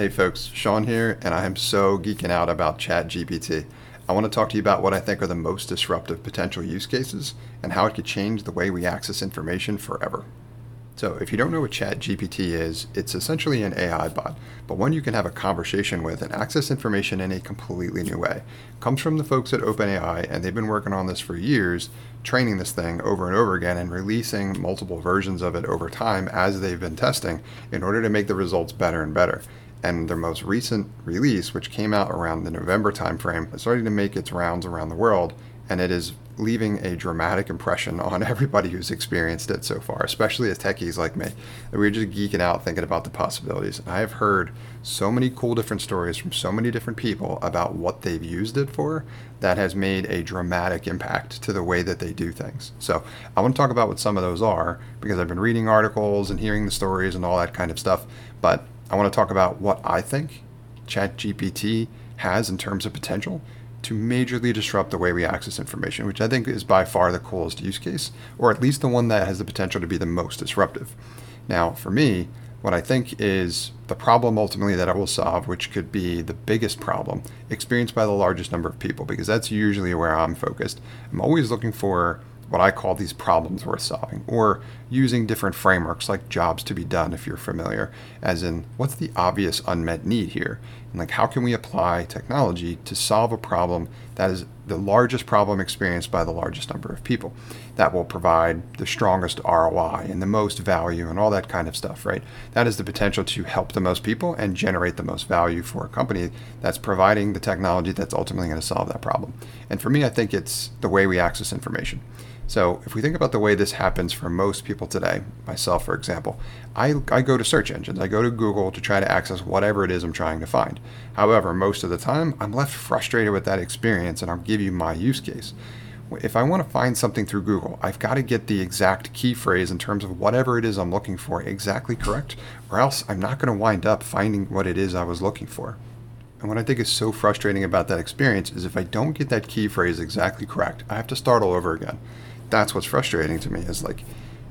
Hey folks, Sean here, and I am so geeking out about ChatGPT. I want to talk to you about what I think are the most disruptive potential use cases and how it could change the way we access information forever. So, if you don't know what ChatGPT is, it's essentially an AI bot, but one you can have a conversation with and access information in a completely new way. It comes from the folks at OpenAI, and they've been working on this for years, training this thing over and over again and releasing multiple versions of it over time as they've been testing in order to make the results better and better and their most recent release, which came out around the November timeframe, is starting to make its rounds around the world, and it is leaving a dramatic impression on everybody who's experienced it so far, especially as techies like me. We're just geeking out thinking about the possibilities. I have heard so many cool different stories from so many different people about what they've used it for that has made a dramatic impact to the way that they do things. So I want to talk about what some of those are because I've been reading articles and hearing the stories and all that kind of stuff. But I want to talk about what I think ChatGPT has in terms of potential to majorly disrupt the way we access information, which I think is by far the coolest use case, or at least the one that has the potential to be the most disruptive. Now, for me, what I think is the problem ultimately that I will solve, which could be the biggest problem experienced by the largest number of people, because that's usually where I'm focused. I'm always looking for what I call these problems worth solving, or using different frameworks like jobs to be done, if you're familiar, as in what's the obvious unmet need here? And like how can we apply technology to solve a problem that is the largest problem experienced by the largest number of people that will provide the strongest ROI and the most value and all that kind of stuff, right? That is the potential to help the most people and generate the most value for a company that's providing the technology that's ultimately going to solve that problem. And for me, I think it's the way we access information. So if we think about the way this happens for most people today, myself for example, I, I go to search engines. I go to Google to try to access whatever it is I'm trying to find. However, most of the time, I'm left frustrated with that experience, and I'll give you my use case. If I want to find something through Google, I've got to get the exact key phrase in terms of whatever it is I'm looking for exactly correct, or else I'm not going to wind up finding what it is I was looking for. And what I think is so frustrating about that experience is if I don't get that key phrase exactly correct, I have to start all over again that's what's frustrating to me is like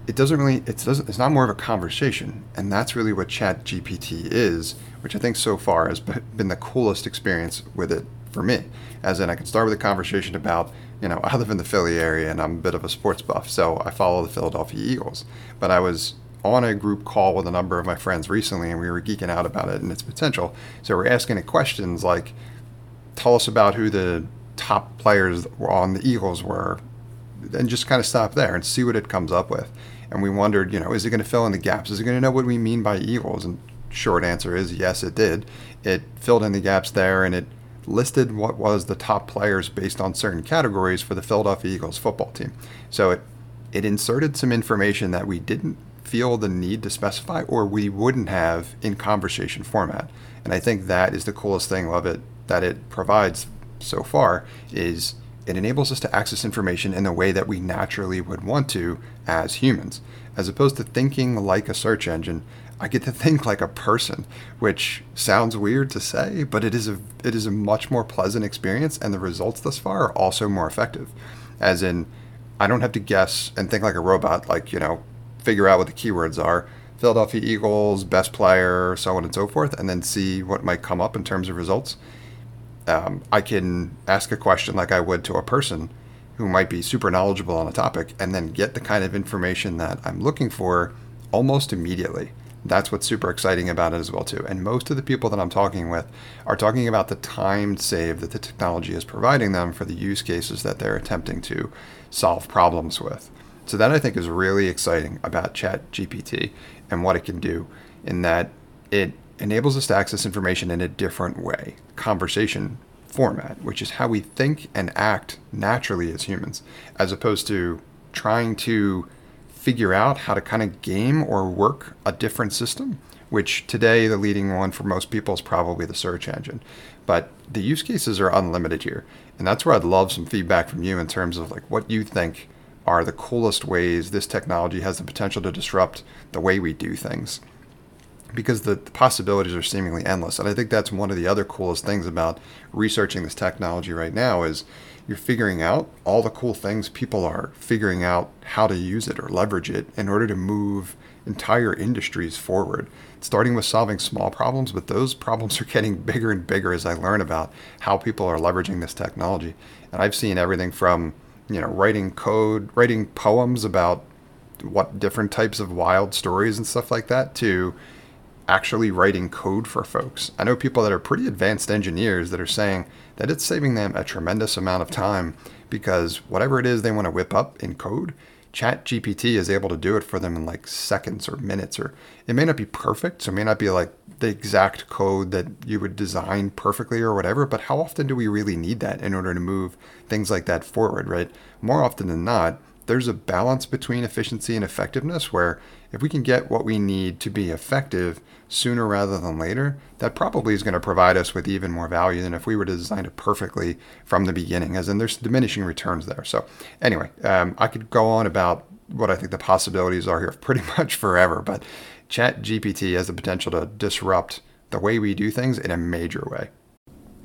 it doesn't really it doesn't it's not more of a conversation. And that's really what chat gpt is which i think so far has been the coolest experience with it for me. As in i can start with a conversation about you know i live in the philly area and i'm a bit of a sports buff so i follow the philadelphia eagles. But i was on a group call with a number of my friends recently and we were geeking out about it and its potential. So we're asking it questions like tell us about who the top players on the eagles were and just kind of stop there and see what it comes up with. And we wondered, you know, is it going to fill in the gaps? Is it going to know what we mean by Eagles? And short answer is yes, it did. It filled in the gaps there and it listed what was the top players based on certain categories for the Philadelphia Eagles football team. So it it inserted some information that we didn't feel the need to specify or we wouldn't have in conversation format. And I think that is the coolest thing of it that it provides so far is it enables us to access information in the way that we naturally would want to as humans. As opposed to thinking like a search engine, I get to think like a person, which sounds weird to say, but it is a it is a much more pleasant experience and the results thus far are also more effective. As in I don't have to guess and think like a robot like, you know, figure out what the keywords are. Philadelphia Eagles, best player, so on and so forth, and then see what might come up in terms of results um, I can ask a question like I would to a person who might be super knowledgeable on a topic and then get the kind of information that I'm looking for almost immediately. That's what's super exciting about it as well too. And most of the people that I'm talking with are talking about the time save that the technology is providing them for the use cases that they're attempting to solve problems with. So that I think is really exciting about Chat GPT and what it can do in that it enables us to access information in a different way, conversation format, which is how we think and act naturally as humans, as opposed to trying to figure out how to kind of game or work a different system, which today the leading one for most people is probably the search engine. But the use cases are unlimited here. And that's where I'd love some feedback from you in terms of like what you think are the coolest ways this technology has the potential to disrupt the way we do things because the, the, possibilities are seemingly endless. And I think that's one of the other coolest things about researching this technology right now is you're figuring out all the cool things people are figuring out how to use it or leverage it in order to move entire industries forward, starting with solving small problems, but those problems are getting bigger and bigger as I learn about how people are leveraging this technology. And I've seen everything from, you know, writing code, writing poems about what different types of wild stories and stuff like that to actually writing code for folks. I know people that are pretty advanced engineers that are saying that it's saving them a tremendous amount of time because whatever it is they want to whip up in code, Chat GPT is able to do it for them in like seconds or minutes, or it may not be perfect. So it may not be like the exact code that you would design perfectly or whatever, but how often do we really need that in order to move things like that forward, right? More often than not, there's a balance between efficiency and effectiveness where if we can get what we need to be effective sooner rather than later, that probably is going to provide us with even more value than if we were to design it perfectly from the beginning, as in there's diminishing returns there. So, anyway, um, I could go on about what I think the possibilities are here pretty much forever, but Chat GPT has the potential to disrupt the way we do things in a major way.